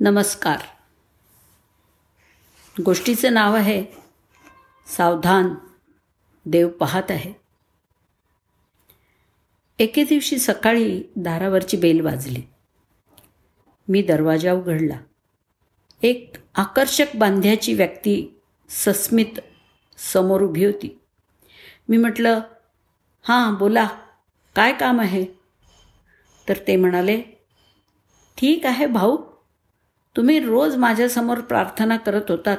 नमस्कार. गोष्टीचं नाव आहे सावधान. देव पाहत आहे. एके दिवशी सकाळी दारावरची बेल वाजली. मी दरवाजा उघडला. एक आकर्षक बांध्याची व्यक्ती सस्मित समोर उभी होती. मी म्हटलं हां बोला काय काम आहे? तर ते म्हणाले ठीक आहे भाऊ तुम्ही रोज माझ्यासमोर प्रार्थना करत होतात.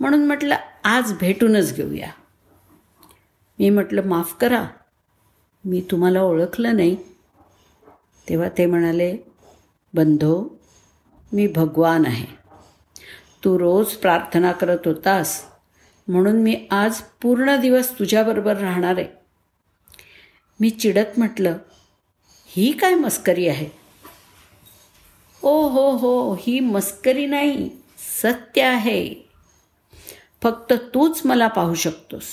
म्हणून म्हटलं आज भेटूनच घेऊया. मी म्हटलं माफ करा. मी तुम्हाला ओळखलं नाही. तेव्हा ते म्हणाले बंधो मी भगवान आहे. तू रोज प्रार्थना करत होतास. म्हणून मी आज पूर्ण दिवस तुझ्याबरोबर राहणार आहे. मी चिडत म्हटलं ही काय मस्करी आहे? ओ हो हो ही मस्करी नाही सत्य आहे. फक्त तूच मला पाहू शकतोस.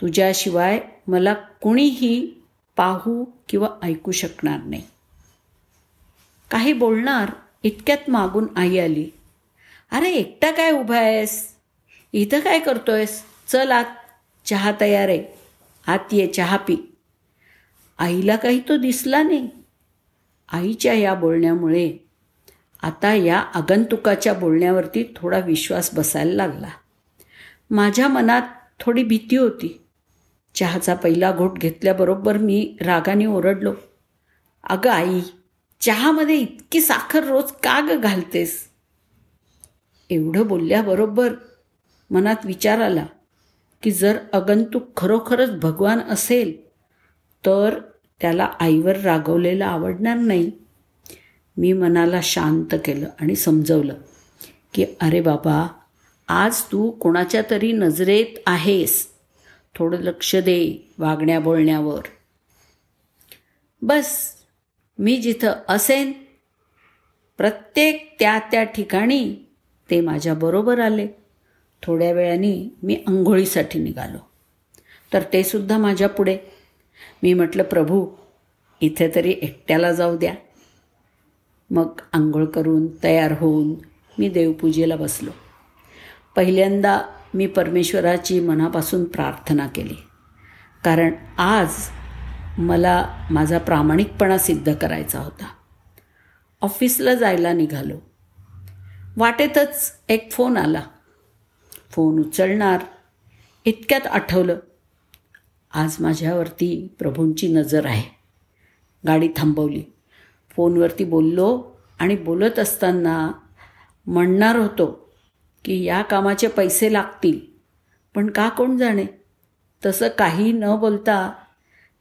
तुझ्याशिवाय मला कुणीही पाहू किंवा ऐकू शकणार नाही. काही बोलणार इतक्यात मागून आई आली. अरे एकटा काय उभा आहेस? इथं काय करतोयस? चल आत चहा तयार आहे. आत ये चहा पी. आईला काही तो दिसला नाही. आईच्या या बोलण्यामुळे आता या आगंतुकाच्या बोलण्यावरती थोडा विश्वास बसायला लागला. माझ्या मनात थोडी भीती होती. चहाचा पहिला घोट घेतल्याबरोबर मी रागाने ओरडलो. अगं आई चहामध्ये इतकी साखर रोज का ग घालतेस? एवढं बोलल्याबरोबर मनात विचार आला की जर अगंतुक खरोखरच भगवान असेल तर त्याला आईवर रागवलेलं आवडणार नाही. मी मनाला शांत केलं आणि समजवलं की अरे बाबा आज तू कोणाच्या तरी नजरेत आहेस. थोडं लक्ष दे वागण्या बोलण्यावर. बस मी जिथं असेन प्रत्येक त्या त्या ठिकाणी ते माझ्याबरोबर आले. थोड्या वेळाने मी आंघोळीसाठी निघालो. तर ते सुद्धा माझ्या पुढे. मी म्हटलं प्रभू इथे तरी एकट्याला जाऊ द्या. मग आंघोळ करून तयार होऊन मी देवपूजेला बसलो. पहिल्यांदा मी परमेश्वराची मनापासून प्रार्थना केली. कारण आज मला माझा प्रामाणिकपणा सिद्ध करायचा होता. ऑफिसला जायला निघालो. वाटेतच एक फोन आला. फोन उचलणार इतक्यात आठवलं आज माझ्यावरती प्रभूंची नजर आहे. गाडी थांबवली. फोनवरती बोललो आणि बोलत असताना म्हणणार होतो की या कामाचे पैसे लागतील पण का कोण जाणे? तसं काही न बोलता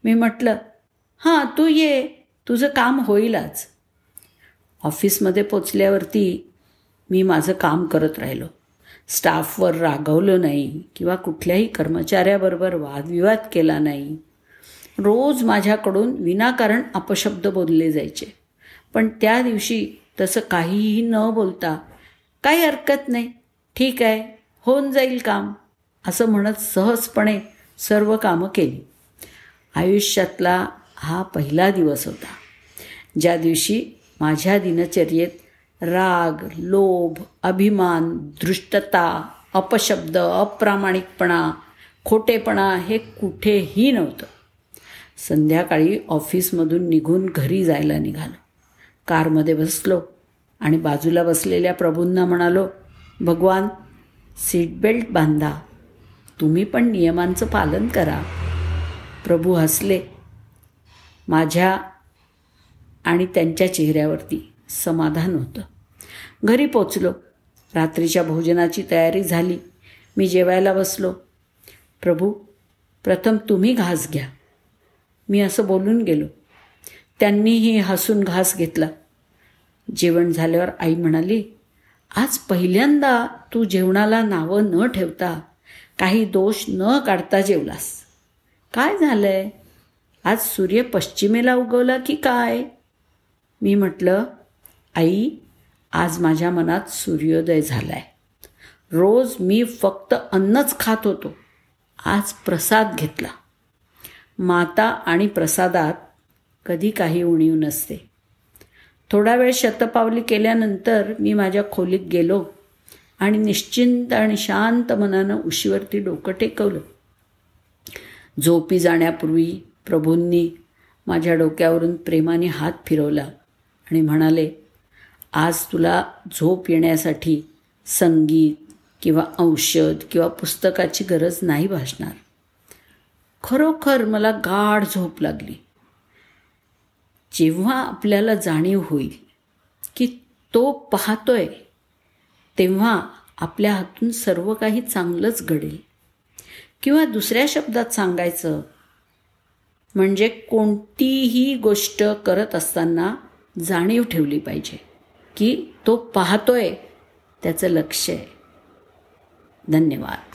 मी म्हटलं हां तू ये तुझं काम होईल आज ऑफिसमध्ये पोचल्यावरती मी माझं काम करत राहिलो. स्टाफवर रागवलं नाही किंवा कुठल्याही कर्मचाऱ्याबरोबर वादविवाद केला नाही. रोज माझ्याकडून विनाकारण अपशब्द बोलले जायचे. पण त्या दिवशी तसं काहीही न बोलता काही हरकत नाही ठीक आहे होऊन जाईल काम असं म्हणत सहजपणे सर्व कामं केली. आयुष्यातला हा पहिला दिवस होता. ज्या दिवशी माझ्या दिनचर्येत राग लोभ अभिमान दृष्टता अपशब्द अप्रामाणिकपणा खोटेपणा हे कुठेही नव्हतं. संध्याकाळी ऑफिसमधून निघून घरी जायला निघालो. कारमध्ये बसलो आणि बाजूला बसलेल्या प्रभूंना म्हणालो भगवान सीट बेल्ट बांधा. तुम्ही पण नियमांचं पालन करा. प्रभू हसले. माझ्या आणि त्यांच्या चेहऱ्यावरती समाधान होतं. घरी पोचलो. रात्रीच्या भोजनाची तयारी झाली. मी जेवायला बसलो. प्रभू प्रथम तुम्ही घास घ्या. मी असं बोलून गेलो. त्यांनीही हसून घास घेतला. जेवण झाल्यावर आई म्हणाली आज पहिल्यांदा तू जेवणाला नावं न ठेवता काही दोष न काढता जेवलास. काय झालंय? आज सूर्य पश्चिमेला उगवला की काय? मी म्हटलं आई आज माझ्या मनात सूर्योदय झाला आहे रोज मी फक्त अन्नच खात होतो. आज प्रसाद घेतला. माता आणि प्रसादात कधी काही उणीव नसते. थोडा वेळ शतपावली केल्यानंतर मी माझ्या खोलीत गेलो आणि निश्चिंत आणि शांत मनानं उशीवरती डोकं टेकवलं. झोपी जाण्यापूर्वी प्रभूंनी माझ्या डोक्यावरून प्रेमाने हात फिरवला आणि म्हणाले आज तुला झोप येण्यासाठी संगीत किंवा औषध किंवा पुस्तकाची गरज नाही भासणार. खरोखर मला गाढ झोप लागली. जेव्हा आपल्याला जाणीव होईल की तो पाहतोय तेव्हा आपल्या हातून सर्व काही चांगलंच घडेल. किंवा दुसऱ्या शब्दात सांगायचं म्हणजे कोणतीही गोष्ट करत असताना जाणीव ठेवली पाहिजे. की तो पाहतोय. त्याचं लक्ष आहे. धन्यवाद.